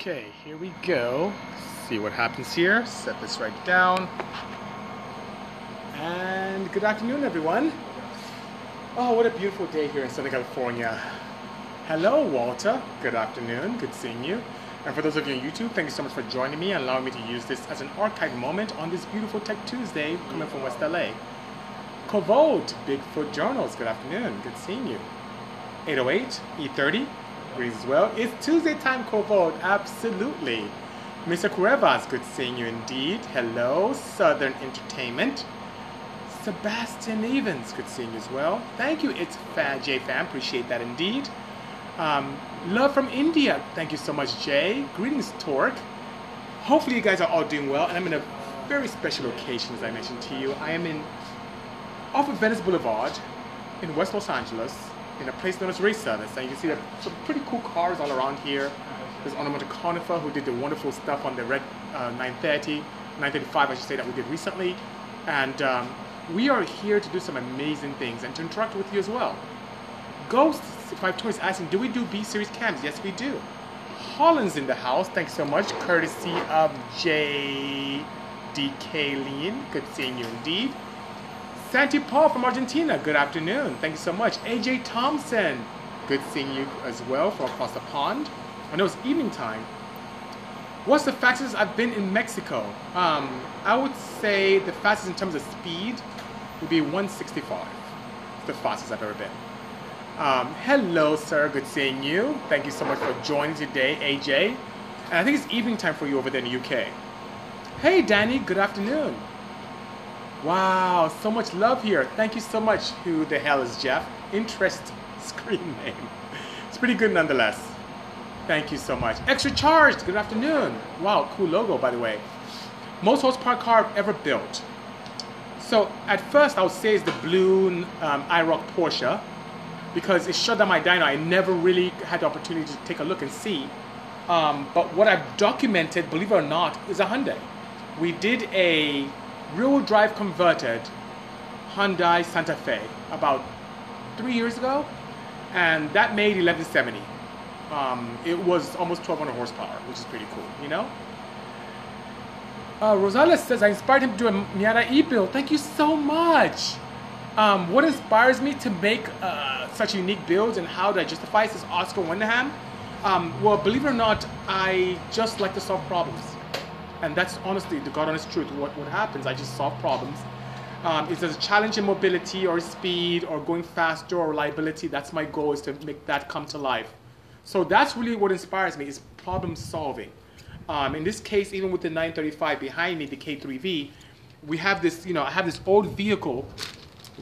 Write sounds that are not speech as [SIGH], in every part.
Okay, here we go. See what happens here. Set this right down. And good afternoon, everyone. Oh, what a beautiful day here in Southern California. Hello, Walter. Good afternoon. Good seeing you. And for those of you on YouTube, thank you so much for joining me and allowing me to use this as an archive moment on this beautiful Tech Tuesday coming from West LA. Kovold, Bigfoot Journals, good afternoon. Good seeing you. 808, E30, greetings as well. It's Tuesday time, Kovold, absolutely. Mr. Cuevas, good seeing you indeed. Hello, Southern Entertainment. Sebastian Evans, good seeing you as well. Thank you, it's Fan J Fan, appreciate that indeed. Um, love from India, thank you so much, Jay. Greetings, Torque. Hopefully, you guys are all doing well, and I'm in a very special location, as I mentioned to you. I am in off of Venice Boulevard in West Los Angeles, in a place known as Race Service. And you can see there some pretty cool cars all around here. There's Onomata Conifer who did the wonderful stuff on the red uh, 930, 935, I should say, that we did recently. And um, we are here to do some amazing things and to interact with you as well. Ghost 520 is asking, do we do B series cams? Yes, we do. Holland's in the house. Thanks so much. Courtesy of J.D.K. Lean. Good seeing you indeed. Santi Paul from Argentina. Good afternoon. Thank you so much. AJ Thompson. Good seeing you as well from across the pond. I know it's evening time. What's the fastest I've been in Mexico? Um, I would say the fastest in terms of speed would be 165. It's the fastest I've ever been. Um, hello, sir. Good seeing you. Thank you so much for joining today, AJ. And I think it's evening time for you over there in the UK. Hey, Danny. Good afternoon. Wow, so much love here. Thank you so much. Who the hell is Jeff? Interest [LAUGHS] screen name. It's pretty good nonetheless. Thank you so much. Extra charged. Good afternoon. Wow, cool logo, by the way. Most horsepower car ever built. So at first, I would say it's the blue um, IROC Porsche because it shut down my dyno. I never really had the opportunity to take a look and see. Um, but what I've documented, believe it or not, is a Hyundai. We did a rear drive converted Hyundai Santa Fe about three years ago, and that made 1170. Um, it was almost 1200 horsepower, which is pretty cool, you know? Uh, Rosales says, I inspired him to do a Miata e-build. Thank you so much. Um, what inspires me to make uh, such unique builds and how do I justify it, says Oscar Wenderham. Um, well, believe it or not, I just like to solve problems. And that's honestly the God honest truth. What, what happens, I just solve problems. Um, if there's a challenge in mobility or speed or going faster or reliability, that's my goal is to make that come to life. So that's really what inspires me is problem solving. Um, in this case, even with the 935 behind me, the K3V, we have this, you know, I have this old vehicle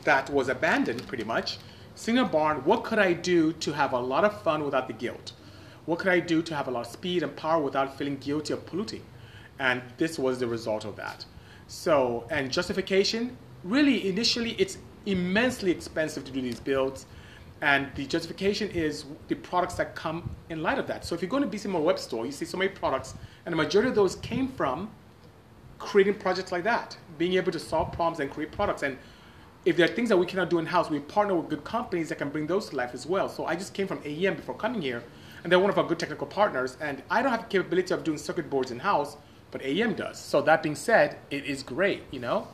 that was abandoned pretty much. A barn, what could I do to have a lot of fun without the guilt? What could I do to have a lot of speed and power without feeling guilty of polluting? And this was the result of that. So, and justification, really initially it's immensely expensive to do these builds. And the justification is the products that come in light of that. So if you go to BCMO web store, you see so many products, and the majority of those came from creating projects like that, being able to solve problems and create products. And if there are things that we cannot do in-house, we partner with good companies that can bring those to life as well. So I just came from AEM before coming here, and they're one of our good technical partners. And I don't have the capability of doing circuit boards in-house, but AEM does. So that being said, it is great, you know?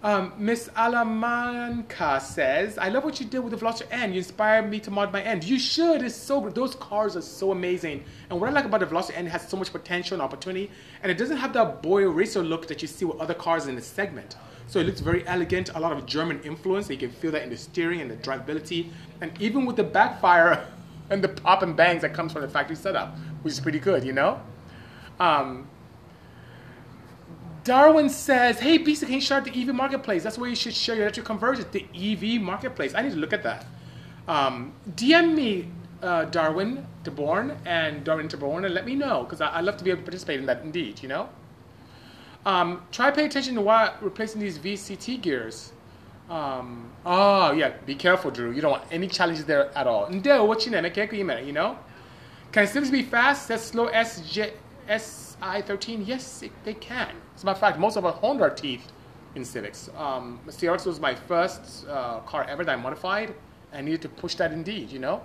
Um, Miss Alamanca says, I love what you did with the Veloster N. You inspired me to mod my N. You should. It's so. Those cars are so amazing. And what I like about the Veloster N, it has so much potential and opportunity. And it doesn't have that boy racer look that you see with other cars in the segment. So it looks very elegant, a lot of German influence. You can feel that in the steering and the drivability. And even with the backfire [LAUGHS] and the pop and bangs that comes from the factory setup, which is pretty good, you know? Um, Darwin says, hey, Bisa, can you start the EV marketplace? That's where you should share your electric conversions, the EV marketplace. I need to look at that. Um, DM me, uh, Darwin DeBorn and Darwin DeBorn, and let me know, because I'd love to be able to participate in that indeed, you know? Um, try pay attention to why replacing these VCT gears. Um, oh, yeah, be careful, Drew. You don't want any challenges there at all. Ndeo, what you name? You know? Can Civics be fast? That's slow SJ, SI13? Yes, it, they can. As a matter of fact, most of our Honda are teeth in Civics. Um, CRX was my first uh, car ever that I modified. I needed to push that indeed, you know?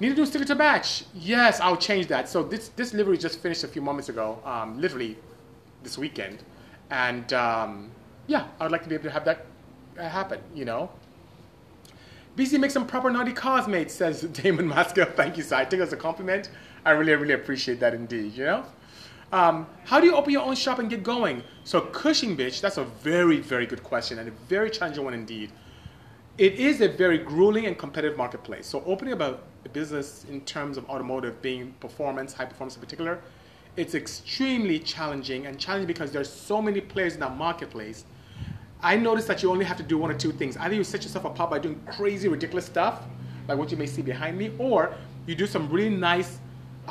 Need to do sticker to batch. Yes, I'll change that. So this this livery just finished a few moments ago, um, literally this weekend, and um, yeah, I would like to be able to have that uh, happen. You know. BC makes some proper naughty cosmates, says [LAUGHS] Damon Masco. Thank you, sir. I it as a compliment. I really, really appreciate that indeed. You know. Um, how do you open your own shop and get going? So Cushing Bitch, that's a very, very good question and a very challenging one indeed. It is a very grueling and competitive marketplace. So opening up a, business in terms of automotive being performance, high performance in particular, it's extremely challenging and challenging because there's so many players in that marketplace. I noticed that you only have to do one or two things. Either you set yourself apart by doing crazy, ridiculous stuff, like what you may see behind me, or you do some really nice,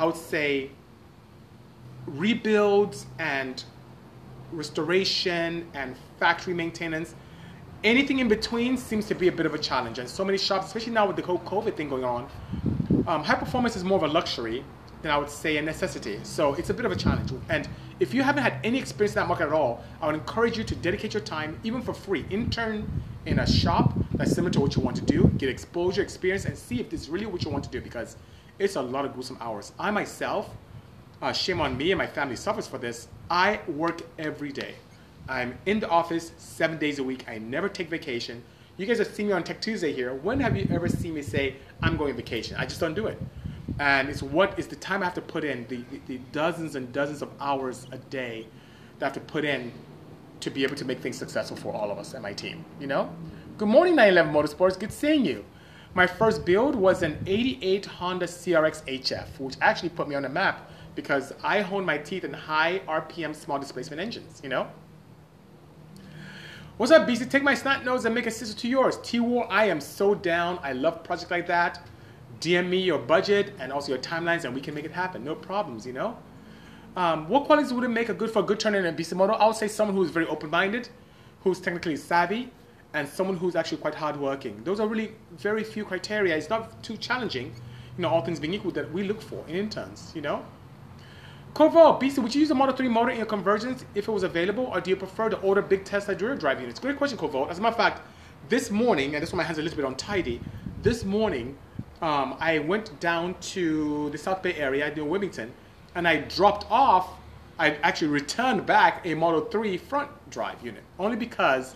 I would say, rebuilds and restoration and factory maintenance. Anything in between seems to be a bit of a challenge. And so many shops, especially now with the whole COVID thing going on, um, high performance is more of a luxury than I would say a necessity. So it's a bit of a challenge. And if you haven't had any experience in that market at all, I would encourage you to dedicate your time, even for free, intern in a shop that's similar to what you want to do, get exposure, experience, and see if this is really what you want to do because it's a lot of gruesome hours. I myself, uh, shame on me and my family suffers for this. I work every day. I'm in the office seven days a week. I never take vacation. You guys have seen me on Tech Tuesday here. When have you ever seen me say, I'm going on vacation? I just don't do it. And it's what is the time I have to put in, the, the, the dozens and dozens of hours a day that I have to put in to be able to make things successful for all of us and my team, you know? Good morning, 911 Motorsports. Good seeing you. My first build was an 88 Honda CRX HF, which actually put me on the map because I hone my teeth in high RPM small displacement engines, you know? What's up, BC? Take my snot nose and make a sister to yours. T-War, I am so down. I love projects like that. DM me your budget and also your timelines and we can make it happen. No problems, you know? Um, what qualities would it make a good for a good turn in a Bisimoto? I would say someone who's very open-minded, who's technically savvy, and someone who's actually quite hardworking. Those are really very few criteria. It's not too challenging, you know, all things being equal, that we look for in interns, you know? Corval, BC, would you use a Model 3 motor in your conversions if it was available, or do you prefer to order big Tesla rear drive units? Great question, Corval. As a matter of fact, this morning, and this one my hands are a little bit untidy, this morning um, I went down to the South Bay area near Wilmington, and I dropped off, I actually returned back a Model 3 front drive unit, only because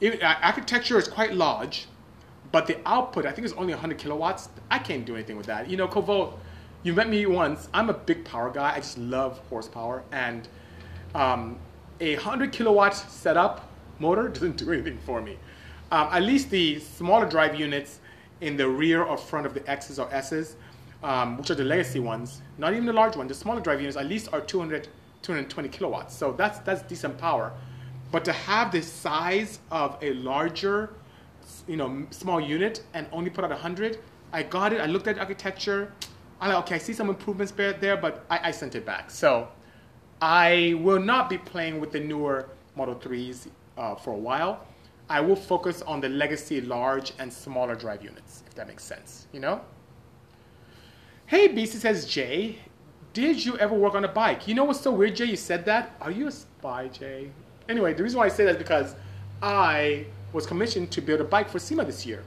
it, architecture is quite large, but the output, I think, is only 100 kilowatts. I can't do anything with that. You know, Corval, you met me once. I'm a big power guy. I just love horsepower. And um, a 100 kilowatt setup motor [LAUGHS] doesn't do anything for me. Um, at least the smaller drive units in the rear or front of the X's or S's, um, which are the legacy ones, not even the large ones, the smaller drive units at least are 200, 220 kilowatts. So that's, that's decent power. But to have the size of a larger, you know, small unit and only put out 100, I got it. I looked at architecture. I'm like, okay, I see some improvements there, but I, I sent it back. So I will not be playing with the newer Model 3s uh, for a while. I will focus on the legacy large and smaller drive units, if that makes sense, you know? Hey, BC says, Jay, did you ever work on a bike? You know what's so weird, Jay? You said that? Are you a spy, Jay? Anyway, the reason why I say that is because I was commissioned to build a bike for SEMA this year.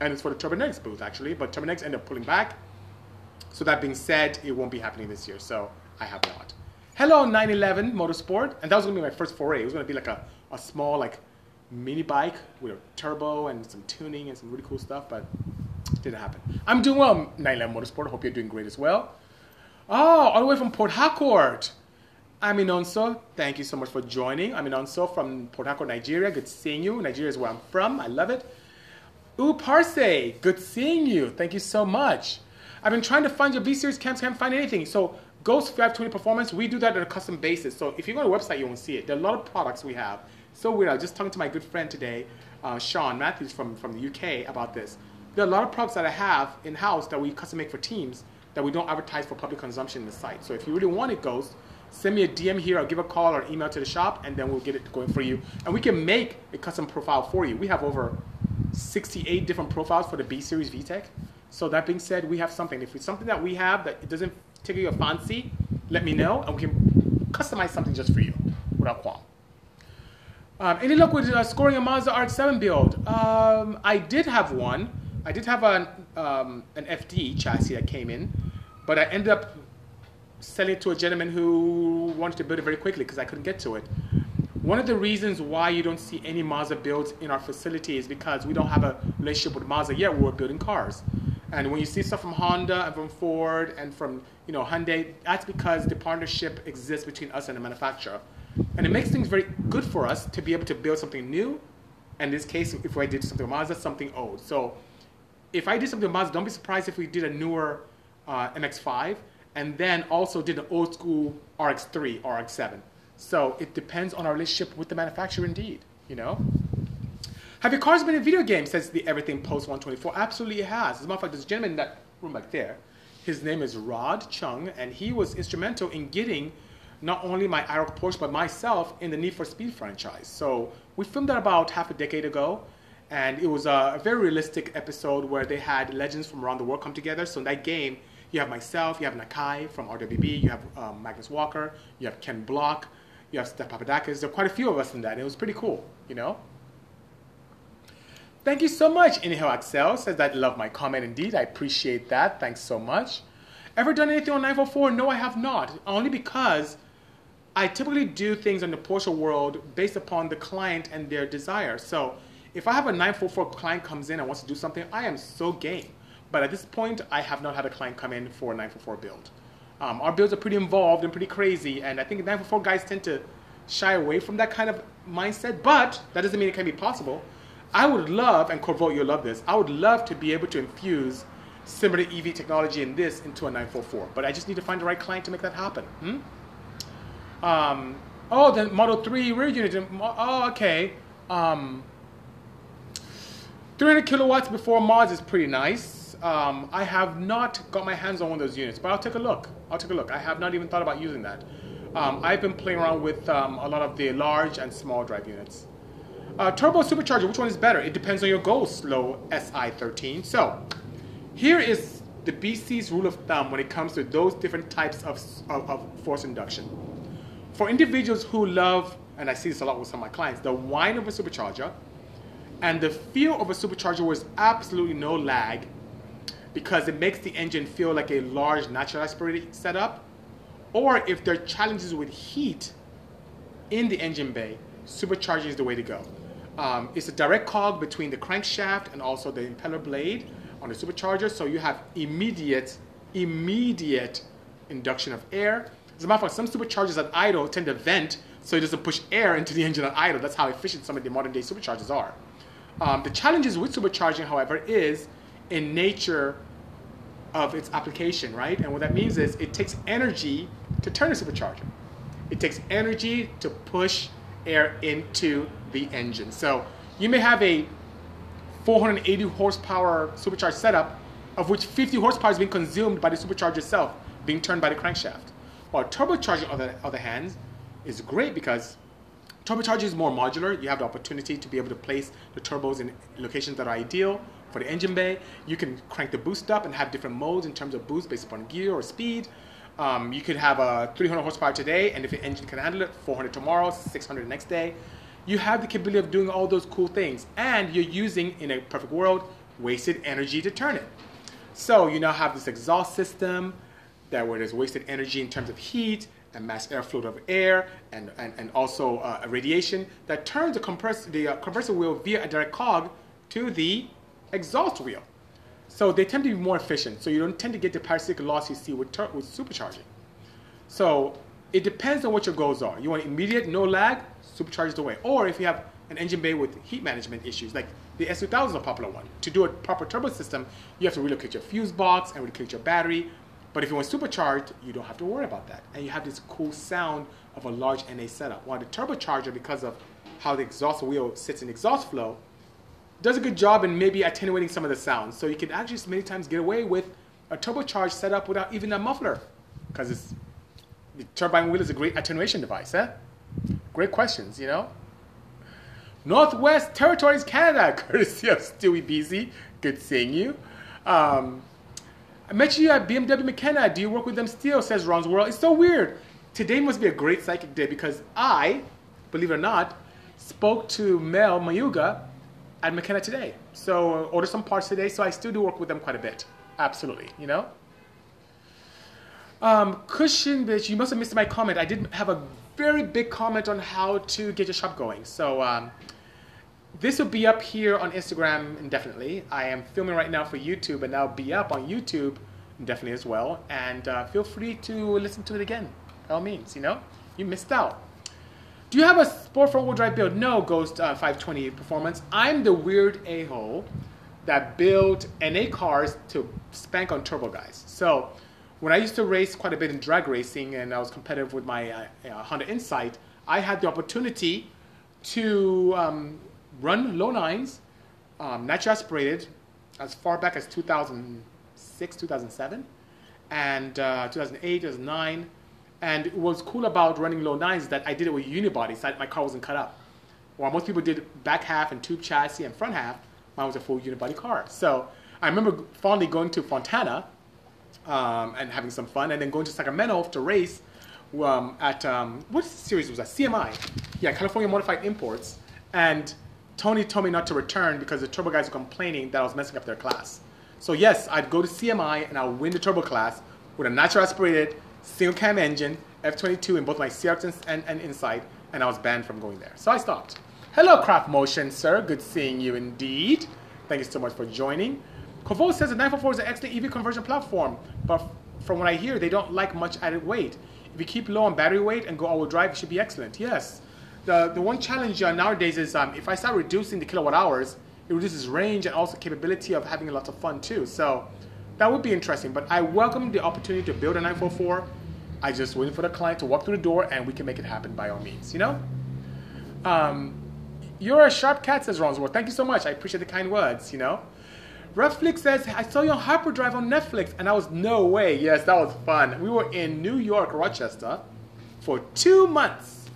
And it's for the Turbonetics booth, actually, but Turbonetics ended up pulling back. So that being said, it won't be happening this year, so I have not. Hello, 911 Motorsport, and that was gonna be my first foray. It was gonna be like a, a small like mini bike with a turbo and some tuning and some really cool stuff, but didn't happen. I'm doing well, 911 Motorsport. I Hope you're doing great as well. Oh, all the way from Port Harcourt. I'm Inonso. Thank you so much for joining. I'm Inonso from Port Harcourt, Nigeria. Good seeing you. Nigeria is where I'm from. I love it. Ooh, Parse. Good seeing you. Thank you so much. I've been trying to find your B Series camps, can't find anything. So Ghost 520 Performance, we do that on a custom basis. So if you go to the website, you won't see it. There are a lot of products we have. So weird. I was just talking to my good friend today, uh, Sean Matthews from, from the UK, about this. There are a lot of products that I have in-house that we custom make for teams that we don't advertise for public consumption in the site. So if you really want it, Ghost, send me a DM here or give a call or email to the shop and then we'll get it going for you. And we can make a custom profile for you. We have over 68 different profiles for the B Series VTEC. So that being said, we have something. If it's something that we have that it doesn't tickle your fancy, let me know and we can customize something just for you without qualm. Um, luck with uh, scoring a Mazda RX-7 build? Um, I did have one. I did have a um, an FD chassis that came in, but I ended up selling it to a gentleman who wanted to build it very quickly because I couldn't get to it. One of the reasons why you don't see any Mazda builds in our facility is because we don't have a relationship with Mazda yet. We're building cars. And when you see stuff from Honda and from Ford and from you know Hyundai, that's because the partnership exists between us and the manufacturer. And it makes things very good for us to be able to build something new. And in this case, if I did something with Mazda, something old. So if I did something with Mazda, don't be surprised if we did a newer uh, MX-5 and then also did an old school RX-3, RX-7. So it depends on our relationship with the manufacturer indeed, you know? Have your cars been in video games since the Everything Post 124? Absolutely it has. As a matter of fact, this gentleman in that room back there, his name is Rod Chung, and he was instrumental in getting not only my IROC Porsche, but myself in the Need for Speed franchise. So we filmed that about half a decade ago, and it was a, very realistic episode where they had legends from around the world come together. So in that game, you have myself, you have Nakai from RWB, you have um, Magnus Walker, you have Ken Block, you have Steph Papadakis. There are quite a few of us in that, and it was pretty cool, you know? Thank you so much. Inhale Axel says that love my comment indeed. I appreciate that. Thanks so much. Ever done anything on 944? No, I have not. Only because I typically do things in the Porsche world based upon the client and their desire. So if I have a 944 client comes in and wants to do something, I am so game. But at this point, I have not had a client come in for a 944 build. Um, our builds are pretty involved and pretty crazy, and I think 944 guys tend to shy away from that kind of mindset, but that doesn't mean it can be possible. I would love, and Corvolt, you'll love this, I would love to be able to infuse similar EV technology in this into a 944. But I just need to find the right client to make that happen. Hmm? Um, oh, the Model 3 rear unit. Oh, okay. Um, 300 kilowatts before mods is pretty nice. Um, I have not got my hands on one of those units, but I'll take a look. I'll take a look. I have not even thought about using that. Um, I've been playing around with um, a lot of the large and small drive units. Uh, turbo supercharger, which one is better? It depends on your goals, slow SI13. So here is the BC's rule of thumb when it comes to those different types of, of, of force induction. For individuals who love, and I see this a lot with some of my clients, the whine of a supercharger and the feel of a supercharger was absolutely no lag because it makes the engine feel like a large natural aspirated setup. Or if there are challenges with heat in the engine bay, supercharging is the way to go. Um, it's a direct cog between the crankshaft and also the impeller blade on the supercharger, so you have immediate, immediate induction of air. As a matter of fact, some superchargers at idle tend to vent so it doesn't push air into the engine at idle. That's how efficient some of the modern day superchargers are. Um, the challenges with supercharging, however, is in nature of its application, right? And what that means is it takes energy to turn a supercharger. It takes energy to push air into the engine. So you may have a 480 horsepower supercharged setup, of which 50 horsepower is being consumed by the supercharger itself, being turned by the crankshaft. While turbocharging, on the other hand, is great because turbocharging is more modular. You have the opportunity to be able to place the turbos in locations that are ideal for the engine bay. You can crank the boost up and have different modes in terms of boost based upon gear or speed. Um, you could have a 300 horsepower today, and if the engine can handle it, 400 tomorrow, 600 next day. You have the capability of doing all those cool things, and you're using, in a perfect world, wasted energy to turn it. So you now have this exhaust system that where there's wasted energy in terms of heat and mass airflow of air and, and, and also uh, radiation that turns the, compress- the uh, compressor wheel via a direct cog to the exhaust wheel. So they tend to be more efficient. So you don't tend to get the parasitic loss you see with, with supercharging. So it depends on what your goals are. You want immediate, no lag, supercharge the way. Or if you have an engine bay with heat management issues, like the S2000 is a popular one. To do a proper turbo system, you have to relocate your fuse box and relocate your battery. But if you want supercharged, you don't have to worry about that. And you have this cool sound of a large NA setup. While the turbocharger, because of how the exhaust wheel sits in exhaust flow, does a good job in maybe attenuating some of the sounds. So you can actually many times get away with a turbocharged setup without even a muffler, because it's the turbine wheel is a great attenuation device. Eh? Great questions, you know. Northwest Territories, Canada, [LAUGHS] courtesy of Stewie Beasy. Good seeing you. Um, I met you at BMW McKenna. Do you work with them still? Says Ron's World. It's so weird. Today must be a great psychic day because I, believe it or not, spoke to Mel Mayuga at McKenna today. So order some parts today. So I still do work with them quite a bit. Absolutely, you know. Um, Cushion bitch, you must have missed my comment. I did have a very big comment on how to get your shop going. So um, this will be up here on Instagram indefinitely. I am filming right now for YouTube, and that'll be up on YouTube indefinitely as well. And uh, feel free to listen to it again, by all means. You know, you missed out. Do you have a sport front-wheel drive build? No, Ghost uh, 520 Performance. I'm the weird a-hole that built NA cars to spank on turbo guys. So when I used to race quite a bit in drag racing and I was competitive with my uh, uh, Honda Insight, I had the opportunity to um, run low nines, um, aspirated, as far back as 2006, 2007, and uh, 2008, 2009. And what's cool about running low nines is that I did it with unibody, so my car wasn't cut up. While most people did back half and tube chassis and front half, mine was a full unibody car. So I remember fondly going to Fontana um, and having some fun, and then going to Sacramento to race um, at um, what series was that? CMI, yeah, California Modified Imports, and Tony told me not to return because the turbo guys were complaining that I was messing up their class. So yes, I'd go to CMI and I'll win the turbo class with a natural aspirated single cam engine, F22 in both my CRX and, and, Insight, and I was banned from going there. So I stopped. Hello, Craft Motion, sir. Good seeing you indeed. Thank you so much for joining. Kovo says the 944 is an excellent EV conversion platform, but from what I hear, they don't like much added weight. If you keep low on battery weight and go all-wheel drive, it should be excellent. Yes. The, the one challenge uh, nowadays is um, if I start reducing the kilowatt hours, it reduces range and also capability of having a lot of fun too. So that would be interesting. But I welcome the opportunity to build a 944. I just waiting for the client to walk through the door and we can make it happen by all means, you know? Um, you're a sharp cat, says Ronsworth. Thank you so much. I appreciate the kind words, you know? Redflix says, I saw you on Hyperdrive on Netflix. And I was, no way. Yes, that was fun. We were in New York, Rochester, for two months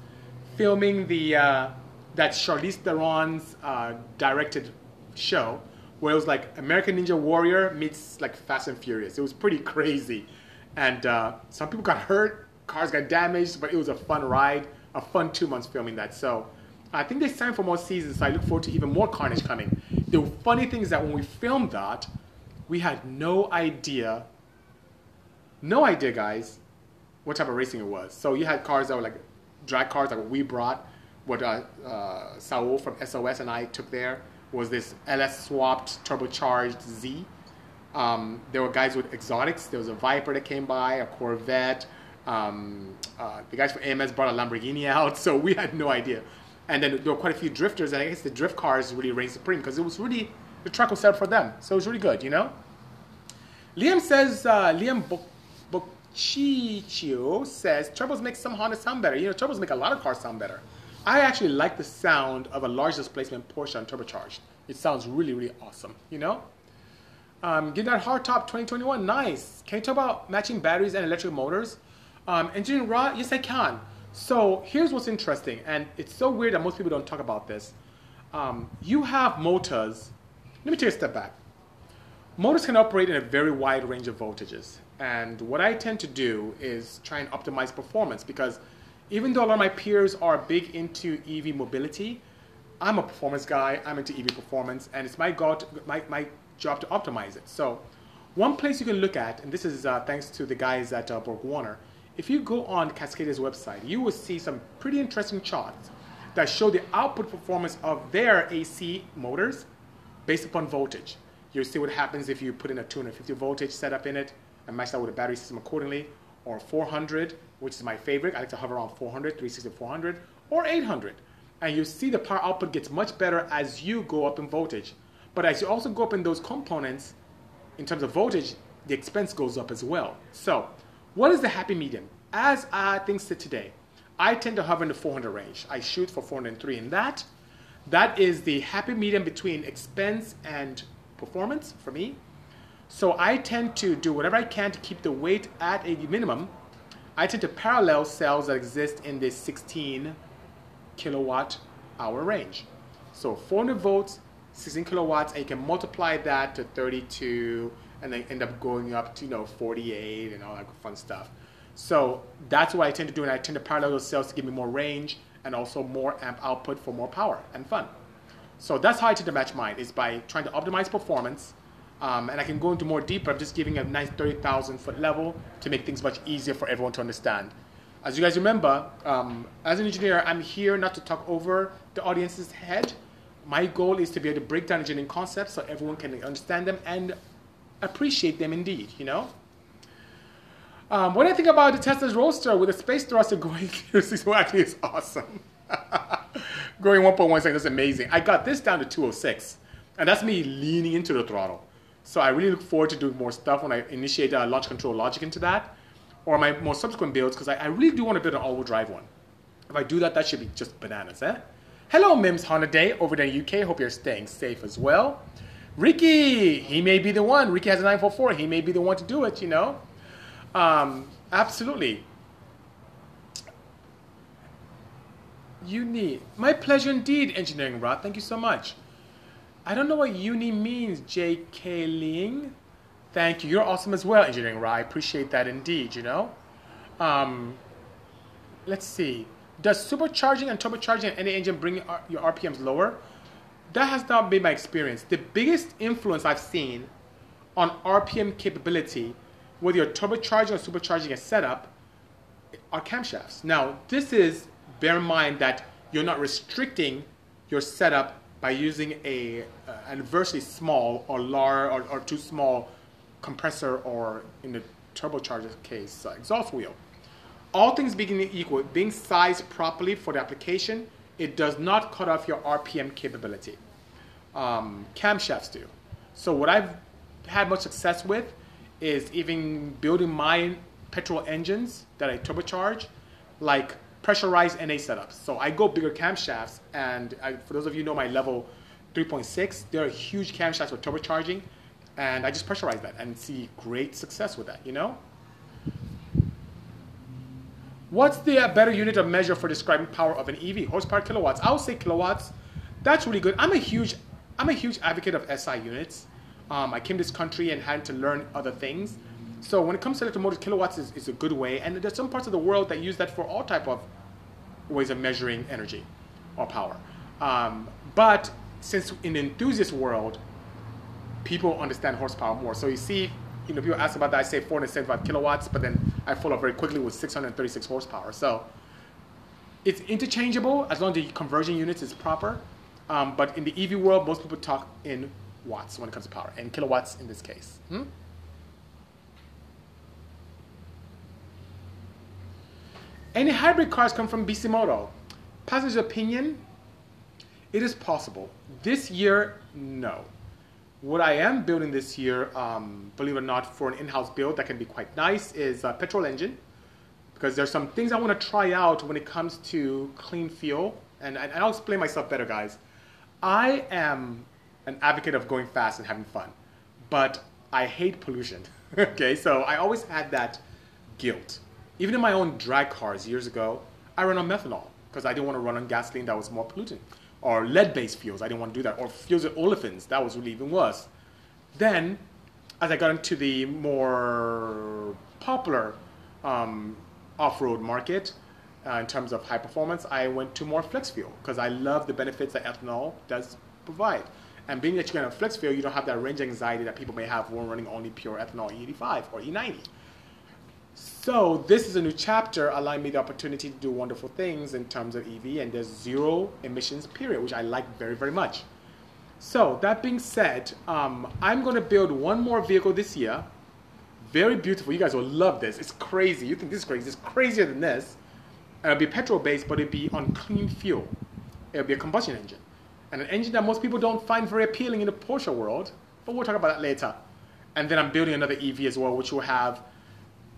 filming the uh, that Charlize Theron's uh, directed show where it was like American Ninja Warrior meets like Fast and Furious. It was pretty crazy. And uh, some people got hurt, cars got damaged, but it was a fun ride, a fun two months filming that. So I think they signed for more seasons, so I look forward to even more carnage coming. The funny thing is that when we filmed that, we had no idea, no idea, guys, what type of racing it was. So you had cars that were like drag cars that we brought, what uh, uh, Saul from SOS and I took there was this LS swapped turbocharged Z. Um, there were guys with exotics. There was a Viper that came by, a Corvette. Um, uh, the guys from AMS brought a Lamborghini out, [LAUGHS] so we had no idea. And then there were quite a few drifters, and I guess the drift cars really reigned supreme because it was really the track was set up for them, so it was really good, you know. Liam says, uh, Liam Bociccio says, turbos make some Honda sound better. You know, turbos make a lot of cars sound better. I actually like the sound of a large displacement Porsche on turbocharged. It sounds really, really awesome, you know? Um, get that hardtop 2021, nice. Can you talk about matching batteries and electric motors? Um, engineering raw, yes I can. So here's what's interesting, and it's so weird that most people don't talk about this. Um, you have motors, let me take a step back. Motors can operate in a very wide range of voltages. And what I tend to do is try and optimize performance because even though a lot of my peers are big into EV mobility, I'm a performance guy, I'm into EV performance, and it's my, God, my, my job to optimize it. So one place you can look at, and this is uh, thanks to the guys at uh, Borg Warner, if you go on Cascadia's website, you will see some pretty interesting charts that show the output performance of their AC motors based upon voltage. You'll see what happens if you put in a 250 voltage setup in it and match that with a battery system accordingly, or 400, which is my favorite. I like to hover around 400, 360, 400, or 800. And you see the power output gets much better as you go up in voltage. But as you also go up in those components, in terms of voltage, the expense goes up as well. So what is the happy medium? As I things sit today, I tend to hover in the 400 range. I shoot for 403 in that. That is the happy medium between expense and performance for me. So I tend to do whatever I can to keep the weight at a minimum. I tend to parallel cells that exist in this 16 kilowatt hour range. So 400 volts, 16 kilowatts, and you can multiply that to 32 and they end up going up to you know 48 and all that fun stuff. So that's what I tend to do, and I tend to parallel those cells to give me more range and also more amp output for more power and fun. So that's how I tend to match mine is by trying to optimize performance. Um, and I can go into more deeper. I'm just giving a nice 30,000 foot level to make things much easier for everyone to understand. As you guys remember, um, as an engineer, I'm here not to talk over the audience's head. My goal is to be able to break down engineering concepts so everyone can understand them and appreciate them indeed, you know? Um, what do I think about the Tesla's Roadster with a space thruster [LAUGHS] going through this actually is awesome. [LAUGHS] going 1.1 seconds is amazing. I got this down to 206, and that's me leaning into the throttle. So I really look forward to doing more stuff when I initiate a launch control logic into that, or my more subsequent builds, because I, I, really do want to build an all-wheel drive one. If I do that, that should be just bananas, eh? Hello, Mims Honda Day over there in UK. Hope you're staying safe as well. Ricky, he may be the one. Ricky has a 944. He may be the one to do it, you know? Um, absolutely. Uni. My pleasure indeed, Engineering Rod. Thank you so much. I don't know what uni means, J.K. Ling. Thank you. You're awesome as well, Engineering Rod. I appreciate that indeed, you know? Um, let's see. Does supercharging and turbocharging any engine bring your RPMs lower? That has not been my experience. The biggest influence I've seen on RPM capability with your turbocharging or supercharging a setup are camshafts. Now, this is, bear in mind that you're not restricting your setup by using a uh, an adversely small or large or, or, too small compressor or in the turbocharger case uh, exhaust wheel. All things being equal, being sized properly for the application, it does not cut off your RPM capability. Um, camshafts do. So what I've had much success with is even building my petrol engines that I turbocharge, like pressurized NA setups. So I go bigger camshafts, and I, for those of you know my level 3.6, there are huge camshafts with turbocharging, and I just pressurize that and see great success with that, you know? What's the uh, better unit of measure for describing power of an EV? Horsepower kilowatts. I would say kilowatts. That's really good. I'm a huge, I'm a huge advocate of SI units. Um, I came to this country and had to learn other things. So when it comes to electromotive kilowatts is, is a good way. And there's some parts of the world that use that for all type of ways of measuring energy or power. Um, but since in the enthusiast world, people understand horsepower more. So you see, you know, people ask about that, I say 475 kilowatts, but then I follow very quickly with 636 horsepower. So it's interchangeable as long as the conversion units is proper. Um, but in the EV world, most people talk in watts when it comes to power, and kilowatts in this case. Hmm? Any hybrid cars come from Bisimoto? Passenger's opinion, it is possible. This year, no. What I am building this year, um, believe it or not, for an in-house build that can be quite nice is a petrol engine. Because there's some things I want to try out when it comes to clean fuel. And, and I'll explain myself better, guys. I am an advocate of going fast and having fun, but I hate pollution. [LAUGHS] okay, so I always had that guilt. Even in my own drag cars years ago, I ran on methanol because I didn't want to run on gasoline that was more pollutant, or lead-based fuels. I didn't want to do that, or fuels with olefins. That was really even worse. Then, as I got into the more popular um, off-road market, uh, in terms of high performance, I went to more flex fuel because I love the benefits that ethanol does provide. And being that you can have flex fuel, you don't have that range anxiety that people may have when running only pure ethanol E85 or E90. So this is a new chapter allowing me the opportunity to do wonderful things in terms of EV and there's zero emissions period, which I like very, very much. So that being said, um, I'm going to build one more vehicle this year. Very beautiful. You guys will love this. It's crazy. You think this is crazy. It's crazier than this. It'll be petrol based, but it'll be on clean fuel. It'll be a combustion engine and an engine that most people don't find very appealing in the Porsche world, but we'll talk about that later. And then I'm building another EV as well, which will have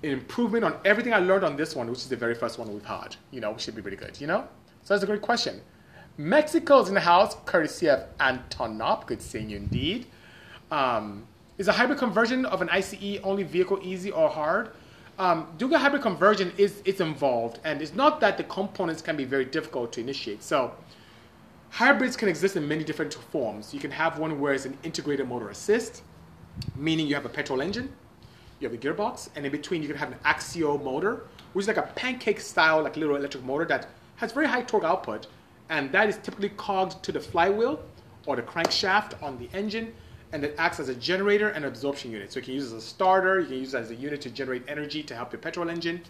improvement on everything I learned on this one, which is the very first one we've had. You know, should be pretty good, you know? So that's a great question. Mexico's in the house, courtesy of Anton Knop. Good seeing you indeed. Um, is a hybrid conversion of an ICE only vehicle easy or hard? Um, doing a hybrid conversion is it's involved, and it's not that the components can be very difficult to initiate. So Hybrids can exist in many different forms. You can have one where it's an integrated motor assist, meaning you have a petrol engine, you have a gearbox, and in between you can have an axial motor, which is like a pancake style, like little electric motor that has very high torque output, and that is typically cogged to the flywheel or the crankshaft on the engine, and it acts as a generator and absorption unit. So you can use it as a starter, you can use it as a unit to generate energy to help your petrol engine.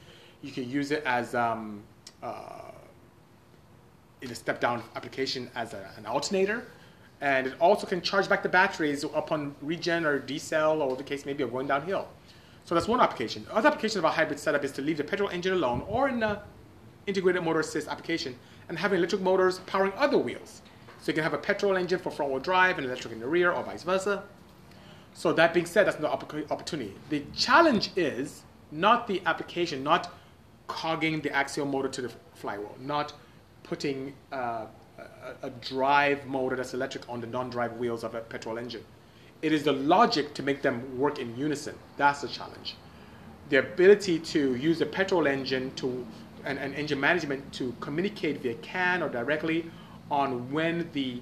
You can use it as um, uh, in a step down application as a, an alternator. And it also can charge back the batteries upon regen or decel or the case may be, or going downhill. So that's one application. The other application of a hybrid setup is to leave the petrol engine alone or in an integrated motor assist application and having electric motors powering other wheels. So you can have a petrol engine for front wheel drive and electric in the rear or vice versa. So that being said, that's an opportunity. The challenge is not the application, not cogging the axial motor to the flywheel, not putting uh, a, a drive motor that's electric on the non-drive wheels of a petrol engine. It is the logic to make them work in unison. That's the challenge. The ability to use the petrol engine to and, and engine management to communicate via CAN or directly on when the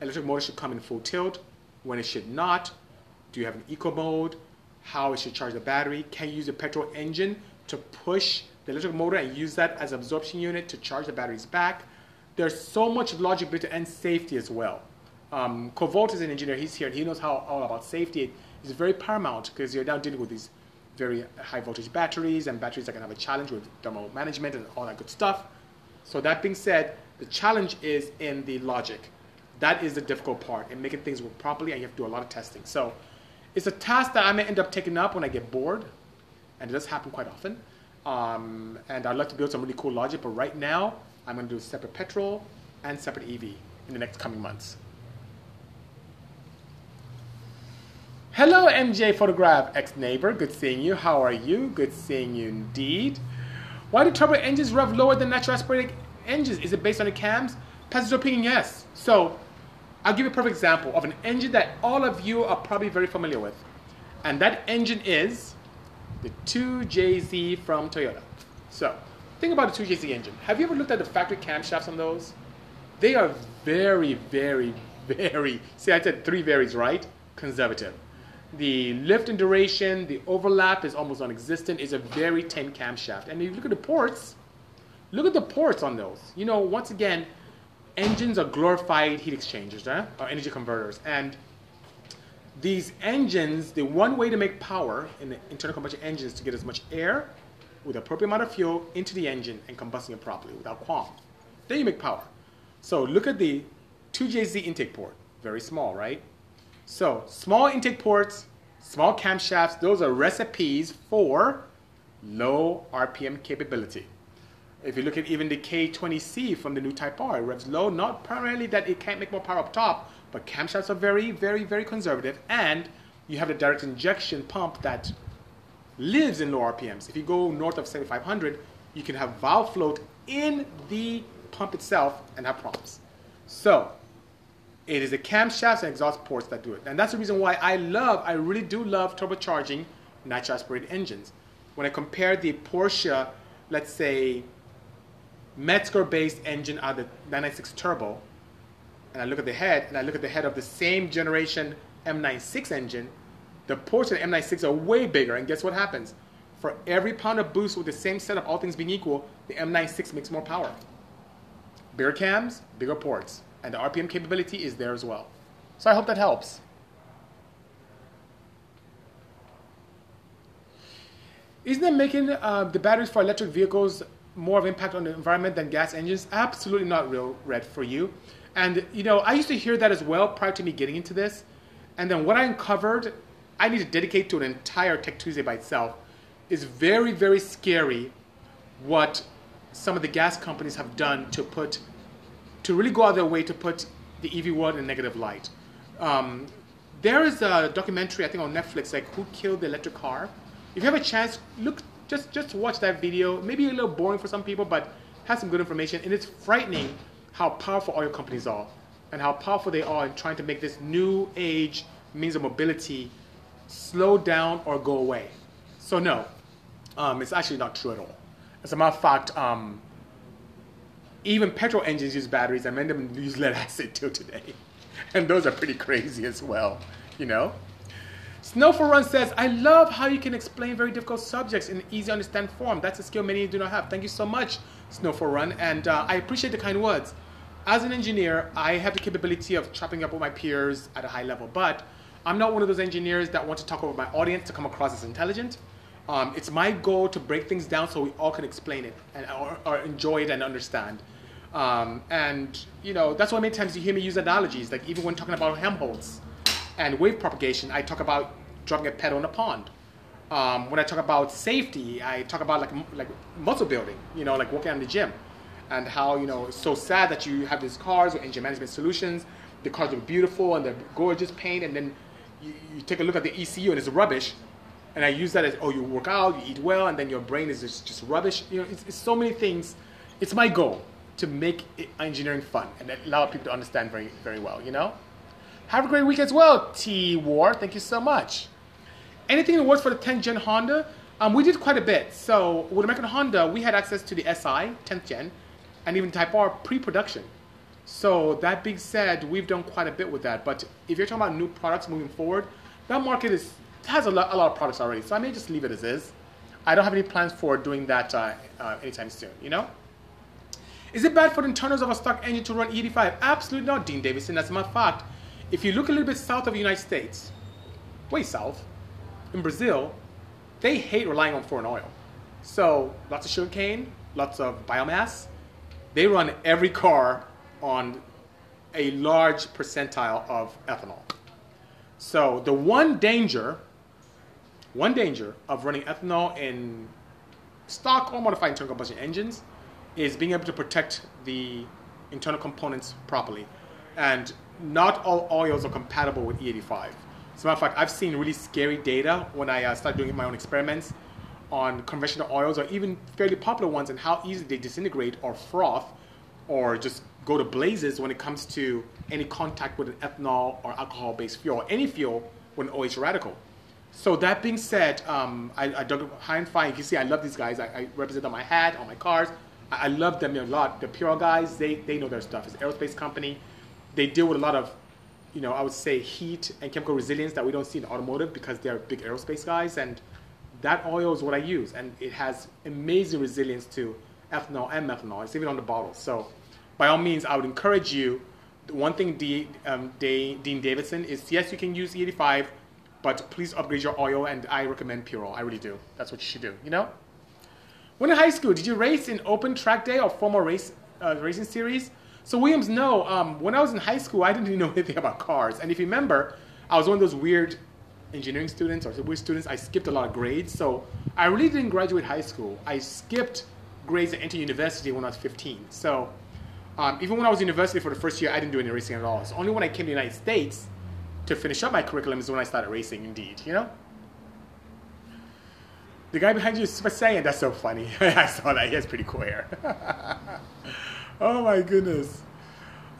electric motor should come in full tilt, when it should not. Do you have an eco mode? How it should charge the battery? Can you use a petrol engine to push the electric motor and use that as absorption unit to charge the batteries back? There's so much logic and safety as well. Um, Kovolt is an engineer. He's here and he knows how all about safety. It's very paramount because you're now dealing with these very high voltage batteries and batteries that can have a challenge with thermal management and all that good stuff. So that being said, the challenge is in the logic. That is the difficult part in making things work properly, and you have to do a lot of testing. So it's a task that I may end up taking up when I get bored, and it does happen quite often. Um, and I'd to build some really cool logic, but right now I'm going to do separate petrol and separate EV in the next coming months. Hello, MJ Photograph ex neighbor. Good seeing you. How are you? Good seeing you indeed. Why do turbo engines rev lower than natural aspirated engines? Is it based on the cams? Passenger opinion, yes. So I'll give you a perfect example of an engine that all of you are probably very familiar with. And that engine is the 2JZ from Toyota. So think about the 2JZ engine. Have you ever looked at the factory camshafts on those? They are very, very, very, see I said three varies, right? Conservative. The lift and duration, the overlap is almost non-existent. It's a very thin camshaft. And if you look at the ports, look at the ports on those. You know, once again, engines are glorified heat exchangers, right? or energy converters. And these engines, the one way to make power in the internal combustion engine is to get as much air with appropriate amount of fuel into the engine and combusting it properly without qualm. Then you make power. So look at the 2JZ intake port, very small, right? So small intake ports, small camshafts, those are recipes for low RPM capability. If you look at even the K20C from the new Type R, it revs low, not primarily that it can't make more power up top, but camshafts are very, very, very conservative, and you have the direct injection pump that lives in low RPMs. If you go north of 7500, you can have valve float in the pump itself and have problems. So it is the camshafts and exhaust ports that do it. And that's the reason why I love, I really do love turbocharging natural aspirated engines. When I compare the Porsche, let's say, Mezger-based engine out of the 996 Turbo, and I look at the head, and I look at the head of the same generation M96 engine, the Porsche and M96 are way bigger, and guess what happens? For every pound of boost with the same setup, all things being equal, the M96 makes more power. Bigger cams, bigger ports and the RPM capability is there as well. So I hope that helps. Isn't it making uh, the batteries for electric vehicles more of impact on the environment than gas engines? Absolutely not real red for you. And you know, I used to hear that as well prior to me getting into this. And then what I uncovered, I need to dedicate to an entire Tech Tuesday by itself, is very, very scary what some of the gas companies have done to put to really go out of their way to put the EV world in a negative light. Um, there is a documentary I think on Netflix, like "Who Killed the Electric Car." If you have a chance, look just just watch that video. Maybe a little boring for some people, but has some good information, and it's frightening how powerful oil companies are and how powerful they are in trying to make this new age means of mobility slow down or go away. So no, um, it's actually not true at all. As a matter of fact, um, even petrol engines use batteries, and many of them use lead acid till today. [LAUGHS] And those are pretty crazy as well, you know? Snow for Run says, I love how you can explain very difficult subjects in easy to understand form. That's a skill many do not have. Thank you so much, Snow for Run, and uh, I appreciate the kind words. as an engineer, I have the capability of chopping up with my peers at a high level, but I'm not one of those engineers that want to talk over my audience to come across as intelligent. Um, it's my goal to break things down so we all can explain it and or, or enjoy it and understand. Um, and you know that's why many times you hear me use analogies, like even when talking about Helmholtz and wave propagation, I talk about dropping a pedal in a pond. Um, when I talk about safety, I talk about like like muscle building, you know, like working on the gym, and how you know it's so sad that you have these cars with engine management solutions. The cars are beautiful and they're gorgeous paint, and then you, you take a look at the ECU and it's rubbish. And I use that as oh, you work out, you eat well, and then your brain is just, just rubbish. You know, it's, it's so many things. It's my goal to make engineering fun and allow people to understand very very well. You know. Have a great week as well, T War. Thank you so much anything that works for the 10th gen Honda, um, we did quite a bit. So with American Honda, we had access to the SI 10th gen, and even Type R pre-production. So that being said, we've done quite a bit with that. But if you're talking about new products moving forward, that market is has a lot, a lot of products already. So I may just leave it as is. I don't have any plans for doing that uh, uh, anytime soon. You know. Is it bad for the internals of a stock engine to run E85? Absolutely not, Dean Davidson. As a matter of fact, if you look a little bit south of the United States, way south, in Brazil, they hate relying on foreign oil. So lots of sugarcane, lots of biomass. They run every car on a large percentile of ethanol. So the one danger, one danger of running ethanol in stock or modified internal combustion engines is being able to protect the internal components properly. And not all oils are compatible with E85. As a matter of fact, I've seen really scary data when I uh, started doing my own experiments on conventional oils or even fairly popular ones and how easily they disintegrate or froth or just go to blazes when it comes to any contact with an ethanol or alcohol based fuel, or any fuel with an OH radical. So that being said, um, I, I dug high and fine. You see, I love these guys. I, I represent on my hat, on my cars. I, I love them a lot. The Pure guys, they, they know their stuff. It's aerospace company. They deal with a lot of you know, I would say heat and chemical resilience that we don't see in automotive because they're big aerospace guys. And that oil is what I use. And it has amazing resilience to ethanol and methanol. It's even on the bottle. So by all means, I would encourage you. One thing D, um, D, Dean Davidson is yes, you can use E85, but please upgrade your oil. And I recommend Purol. I really do. That's what you should do, you know? When in high school, did you race in open track day or formal race, uh, racing series? So Williams, no. Um, when I was in high school, I didn't [LAUGHS] even know anything about cars. And if you remember, I was one of those weird engineering students or weird students. I skipped a lot of grades, so I really didn't graduate high school. I skipped grades and entered university when I was 15. So um, even when I was in university for the first year, I didn't do any racing at all. So only when I came to the United States to finish up my curriculum is when I started racing. Indeed, you know. The guy behind you is Super Saiyan. That's so funny. [LAUGHS] I saw that. He has pretty cool hair. [LAUGHS] oh my goodness.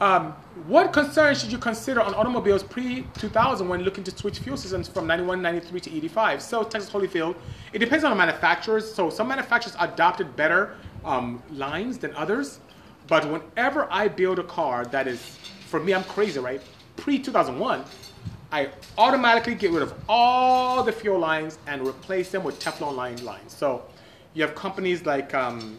Um, what concerns should you consider on automobiles pre-2000 when looking to switch fuel systems from 91, 93 to 85? So Texas Holyfield, it depends on the manufacturers. So some manufacturers adopted better um, lines than others. But whenever I build a car that is, for me, I'm crazy, right? Pre-2001, I automatically get rid of all the fuel lines and replace them with Teflon line lines. So you have companies like um,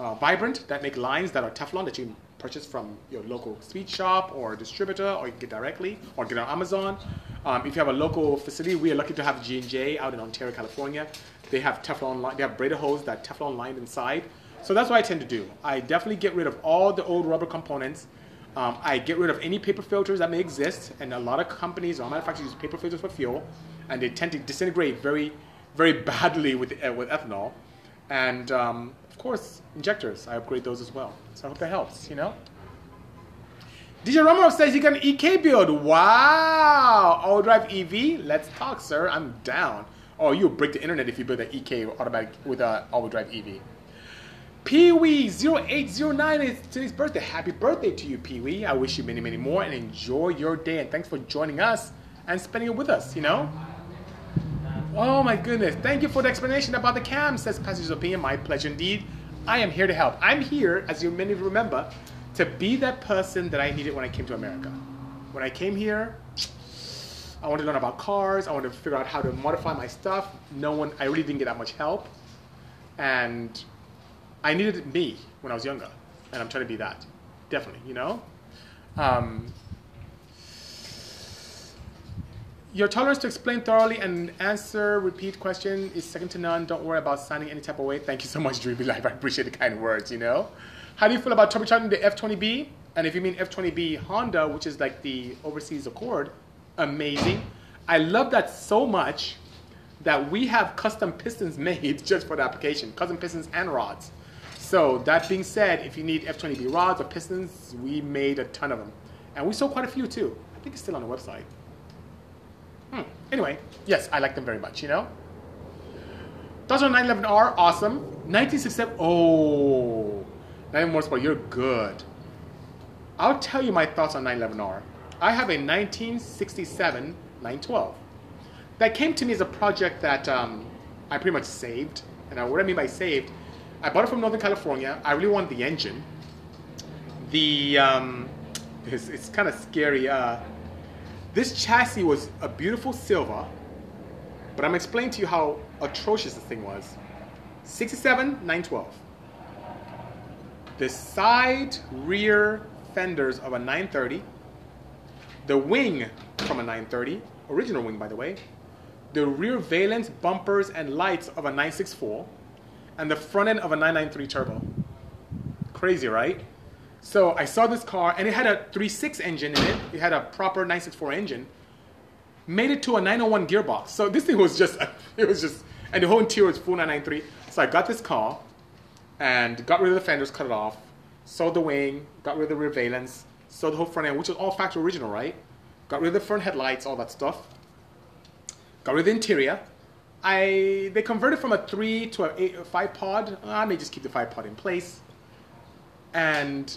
uh, Vibrant that make lines that are Teflon that you purchase from your local speed shop or distributor, or you can get directly, or get on Amazon. Um, if you have a local facility, we are lucky to have G&J out in Ontario, California. They have Teflon, line, they have braided hose that Teflon lined inside. So that's what I tend to do. I definitely get rid of all the old rubber components. Um, I get rid of any paper filters that may exist, and a lot of companies or manufacturers use paper filters for fuel, and they tend to disintegrate very, very [LAUGHS] badly with uh, with ethanol. And um, of course, injectors, I upgrade those as well. So I hope that helps, you know? DJ Romanov says you got an EK build. Wow! All drive EV? Let's talk, sir. I'm down. Oh, you'll break the internet if you build an EK automatic with an all drive EV. Pee Wee 0809 is today's birthday. Happy birthday to you, Pee Wee. I wish you many, many more and enjoy your day. And thanks for joining us and spending it with us, you know? Oh my goodness. Thank you for the explanation about the cam, says Pastor's Opinion. My pleasure indeed. I am here to help. I'm here, as you many remember, to be that person that I needed when I came to America. When I came here, I wanted to learn about cars. I wanted to figure out how to modify my stuff. No one, I really didn't get that much help. And I needed me when I was younger. And I'm trying to be that. definitely. You know. Um, your tolerance to explain thoroughly and answer repeat question is second to none. Don't worry about signing any type of way. Thank you so much, Dreamy Life. I appreciate the kind words, you know. How do you feel about turbocharging the F20B? And if you mean F20B Honda, which is like the overseas Accord, amazing. I love that so much that we have custom pistons [LAUGHS] made just for the application, custom pistons and rods. So that being said, if you need F20B rods or pistons, we made a ton of them. And we sold quite a few too. I think it's still on the website. Hmm. Anyway, yes, I like them very much, you know? Are 911R, awesome. 1967, oh, 9 more sport, you're good. I'll tell you my thoughts on 911R. I have a 1967 912 that came to me as a project that um, I pretty much saved. And what I mean by saved, I bought it from Northern California. I really wanted the engine. The um, it's, it's kind of scary. Uh, this chassis was a beautiful silver, but I'm explaining to you how atrocious this thing was. 67 912. The side rear fenders of a 930, the wing from a 930, original wing by the way, the rear valence bumpers and lights of a 964, and the front end of a 993 turbo. Crazy, right? So I saw this car, and it had a 3.6 engine in it. It had a proper 964 engine. Made it to a 901 gearbox. So this thing was just, [LAUGHS] it was just, and the whole interior was full 993. So I got this car, and got rid of the fenders, cut it off, sold the wing, got rid of the rear valence, sold the whole front end, which is all factory original, right? Got rid of the front headlights, all that stuff. Got rid of the interior. I they converted from a three to a, eight, a five pod. I may just keep the five pod in place. And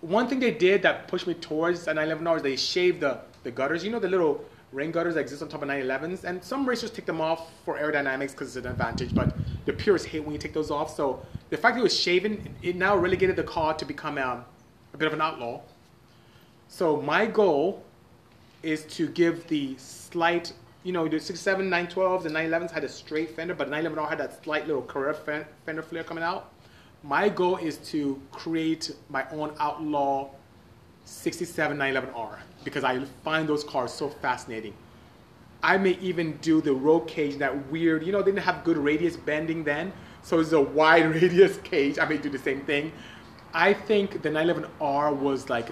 one thing they did that pushed me towards a 911R is they shaved the, the gutters. You know the little rain gutters that exist on top of 911s? And some racers take them off for aerodynamics because it's an advantage, but the purists hate when you take those off. So the fact that it was shaven, it now relegated the car to become a, a bit of an outlaw. So my goal is to give the slight, you know, the 67, 912s, and 911s had a straight fender, but 911R had that slight little Carrera fender flare coming out my goal is to create my own outlaw 67 911R because I find those cars so fascinating. I may even do the roll cage, that weird, you know, they didn't have good radius bending then, so it's a wide [LAUGHS] radius cage. I may do the same thing. I think the 911R was like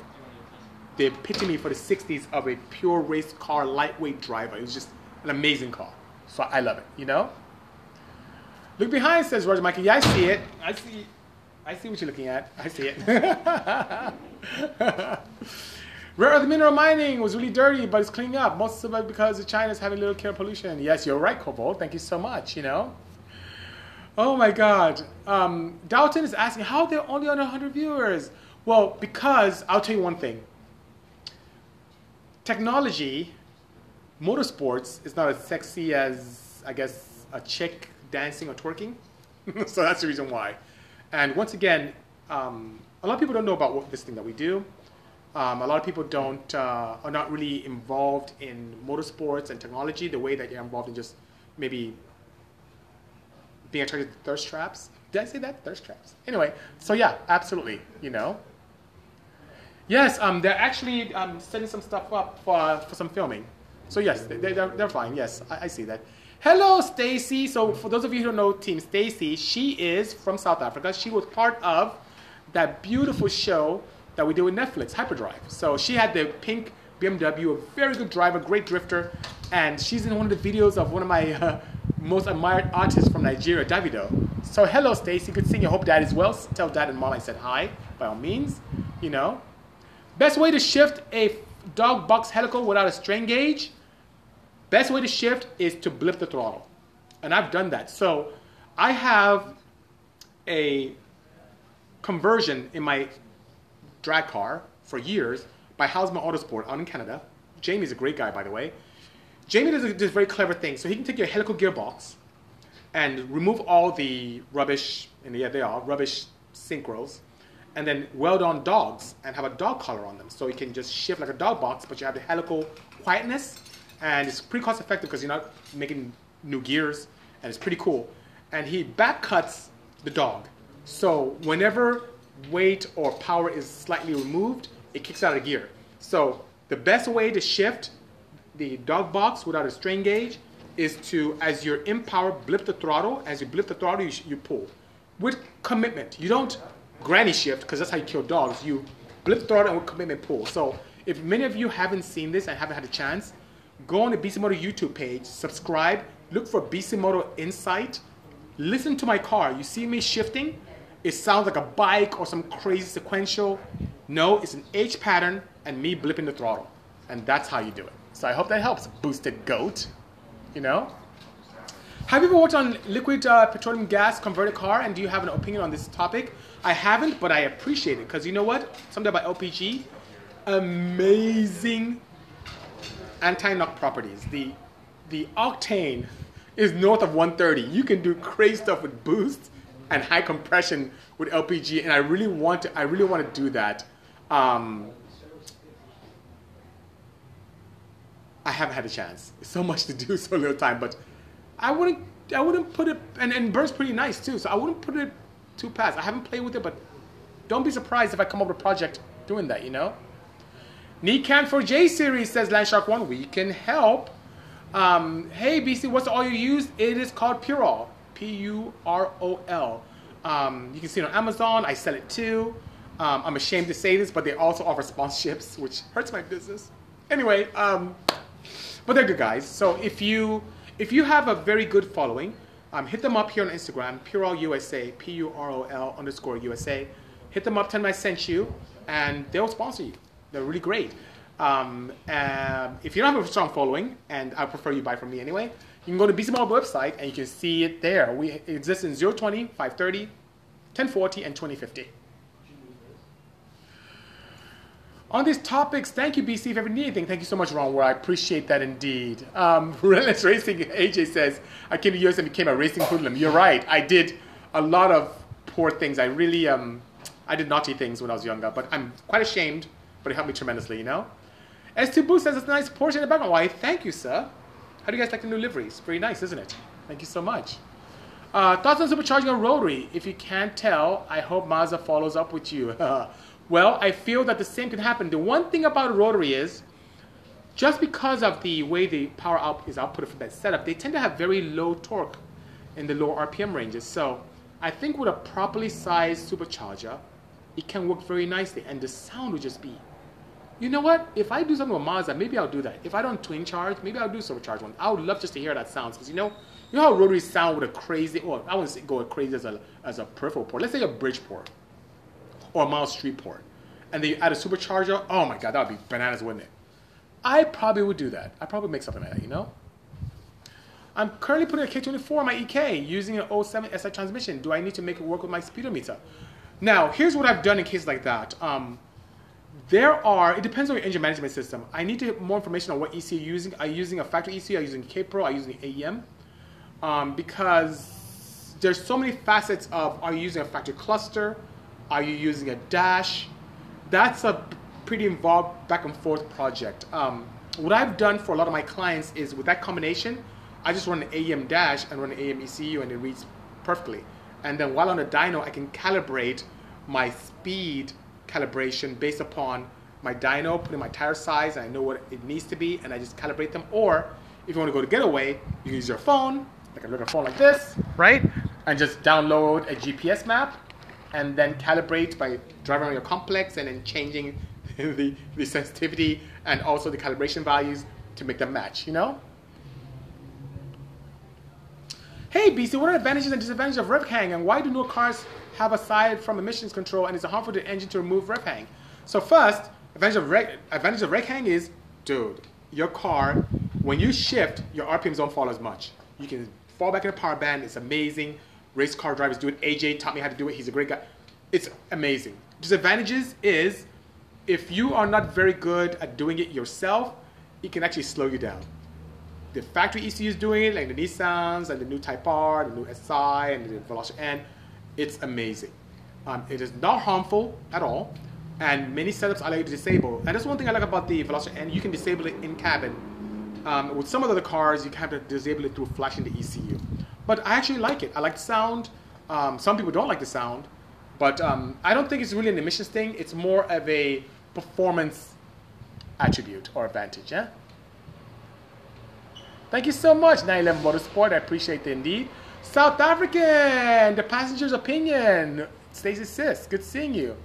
the epitome for the 60s of a pure race car, lightweight driver. It was just an amazing car. So I love it, you know? Look behind, says Roger Michael. Yeah, I see it. I see I see what you're looking at. I see it. [LAUGHS] Rare earth mineral mining was really dirty, but it's cleaning up. Most of it because China's having a little care pollution. Yes, you're right, Cobalt. Thank you so much. You know. Oh my God. Um, Dalton is asking how they're only under 100 viewers. Well, because I'll tell you one thing. Technology, motorsports is not as sexy as I guess a chick dancing or twerking. [LAUGHS] so that's the reason why. And once again, um, a lot of people don't know about what, this thing that we do. Um, a lot of people don't uh, are not really involved in motorsports and technology the way that you're involved in just maybe being attracted to thirst traps. Did I say that? Thirst traps. Anyway, so yeah, absolutely. You know. Yes, um, they're actually um, setting some stuff up for, for some filming. So yes, they, they're, they're fine. Yes, I, I see that. Hello, Stacy. So for those of you who don't know Team Stacy, she is from South Africa. She was part of that beautiful show that we did with Netflix, Hyperdrive. So she had the pink BMW, a very good driver, great drifter, and she's in one of the videos of one of my uh, most admired artists from Nigeria, Davido. So hello, Stacy. Good seeing you. Hope dad is well. Tell dad and mom I said hi, by all means. You know. Best way to shift a dog box helical without a strain gauge Best way to shift is to blip the throttle. And I've done that. So I have a conversion in my drag car for years by Houseman Autosport out in Canada. Jamie's a great guy, by the way. Jamie does a very clever thing. So he can take your helical gearbox and remove all the rubbish, and yeah, they are rubbish synchros, and then weld on dogs and have a dog collar on them. So you can just shift like a dog box, but you have the helical quietness and it's pretty cost effective because you're not making new gears, and it's pretty cool. And he back cuts the dog. So whenever weight or power is slightly removed, it kicks out of gear. So the best way to shift the dog box without a strain gauge is to, as you're in power, blip the throttle. As you blip the throttle, you, you pull. With commitment. You don't granny shift, because that's how you kill dogs. You blip the throttle and with commitment pull. So if many of you haven't seen this and haven't had a chance, go on the BC Moto YouTube page, subscribe, look for BC Moto Insight, listen to my car. You see me shifting? It sounds like a bike or some crazy sequential. No, it's an H pattern and me blipping the throttle. And that's how you do it. So I hope that helps, boosted goat. You know? Have you ever worked on liquid uh, petroleum gas converted car and do you have an opinion on this topic? I haven't, but I appreciate it because you know what? Something about LPG, amazing anti-knock properties. The the octane is north of 130. You can do crazy stuff with boost and high compression with LPG, and I really want to. I really want to do that. Um, I haven't had a chance. So much to do, [LAUGHS] so little time. But I wouldn't. I wouldn't put it. And and burns pretty nice too. So I wouldn't put it too past. I haven't played with it, but don't be surprised if I come up with a project doing that. You know. Nikan for J series says Landshark One. We can help. Um, hey BC, what's oil you use? It is called Purol. P U R O L. Um, you can see it on Amazon. I sell it too. Um, I'm ashamed to say this, but they also offer sponsorships, [LAUGHS] which hurts my business. Anyway, um, but they're good guys. So if you if you have a very good following, um, hit them up here on Instagram, Purol USA, P U R O L underscore USA. Hit them up, tell them I sent you, and they'll sponsor you. They're really great. Um, um, if you don't have a strong following, and I prefer you buy from me anyway, you can go to BC Moto website and you can see it there. We exist in 020, 530, 1040, and 2050. On these topics, thank you, BC. If you ever need anything, thank you so much, Ron. Where I appreciate that indeed. Um, [LAUGHS] Relentless Racing, AJ says, I came to the US and became a racing hoodlum. You're right. I did a lot of poor things. I really, um, I did naughty things when I was younger, but I'm quite ashamed, but it helped me tremendously, you know? S2 Boo says it's a nice Porsche in the background. Why, thank you, sir. How do you guys like the new liveries? Very nice, isn't it? Thank you so much. Uh, thoughts on supercharging a rotary? If you can't tell, I hope Mazda follows up with you. [LAUGHS] well, I feel that the same can happen. The one thing about a rotary is, just because of the way the power out is output for that setup, they tend to have very low torque in the low RPM ranges. So I think with a properly sized supercharger, it can work very nicely, and the sound would just be you know what? If I do something with Mazda, maybe I'll do that. If I don't twin charge, maybe I'll do supercharged one. I would love just to hear that sounds because you know, you know how rotaries sound with a crazy. Well, I wouldn't go crazy as a as a peripheral port. Let's say a bridge port or a mild street port, and then you add a supercharger. Oh my god, that would be bananas, wouldn't it? I probably would do that. I probably make something like that. You know. I'm currently putting a K24 on my EK using an 07 SI transmission. Do I need to make it work with my speedometer? Now, here's what I've done in cases like that. Um, there are, it depends on your engine management system. I need to get more information on what ECU you're using. Are you using a factory ECU? Are you using K-Pro? Are you using AEM? Um, because there's so many facets of, are you using a factory cluster? Are you using a dash? That's a pretty involved back and forth project. Um, what I've done for a lot of my clients is with that combination, I just run an AEM dash and run an AEM ECU and it reads perfectly. And then while on the dyno, I can calibrate my speed calibration based upon my dyno, putting my tire size, and I know what it needs to be, and I just calibrate them. Or if you want to go to getaway, you can use your phone, like a little phone like this, right? And just download a GPS map, and then calibrate by driving around your complex and then changing [LAUGHS] the, the sensitivity and also the calibration values to make them match, you know? Hey BC, what are the advantages and disadvantages of rev hang and why do no cars have aside from emissions control and is it harmful to the engine to remove rev hang? So first, advantage of rev, advantage of rev hang is, dude, your car, when you shift, your RPMs don't fall as much. You can fall back in the power band. It's amazing. Race car drivers do it. AJ taught me how to do it. He's a great guy. It's amazing. Disadvantages is if you are not very good at doing it yourself, it can actually slow you down. The factory ECU is doing it, like the Nissans and the new Type R, the new SI, and the Veloster N it's amazing. Um, it is not harmful at all, and many setups allow you to disable. And that's one thing I like about the Veloster N. You can disable it in cabin. Um, with some of the other cars, you have to disable it through flashing the ECU. But I actually like it. I like the sound. Um, some people don't like the sound, But um, I don't think it's really an emissions thing. It's more of a performance attribute or advantage. Yeah. Thank you so much, 911 Motorsport. I appreciate it indeed. South African, the passenger's opinion. Stacey Sis, good seeing you.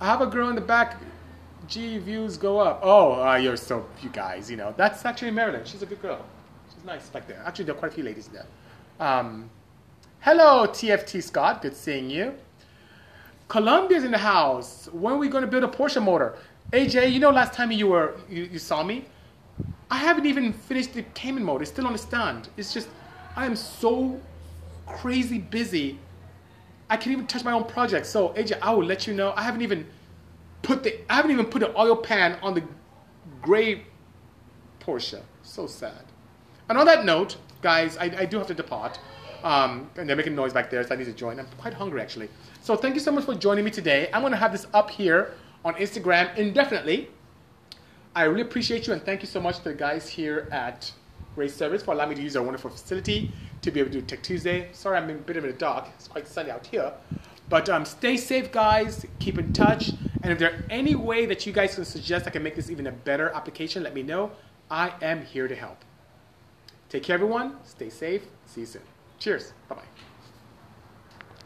I have a girl in the back. G views go up. Oh, uh, you're so you guys. You know that's actually Marilyn. She's a good girl. She's nice back there. Actually, there are quite a few ladies there. Um, hello, TFT Scott. Good seeing you. Columbia's in the house. When are we going to build a Porsche motor? AJ, you know last time you were you, you saw me, I haven't even finished the Cayman mode. It's still on the stand. It's just I am so crazy busy. I can't even touch my own project. So AJ, I will let you know. I haven't even put the I haven't even put the oil pan on the gray Porsche. So sad. And on that note, guys, I, I do have to depart. Um, and they're making noise back there, so I need to join. I'm quite hungry actually. So thank you so much for joining me today. I'm gonna have this up here on Instagram indefinitely. I really appreciate you and thank you so much to the guys here at Race Service for allowing me to use our wonderful facility to be able to do Tech Tuesday. Sorry I'm a bit in the dark. It's quite sunny out here. But um, stay safe, guys. Keep in touch. And if there's any way that you guys can suggest I can make this even a better application, let me know. I am here to help. Take care, everyone. Stay safe. See you soon. Cheers. Bye bye.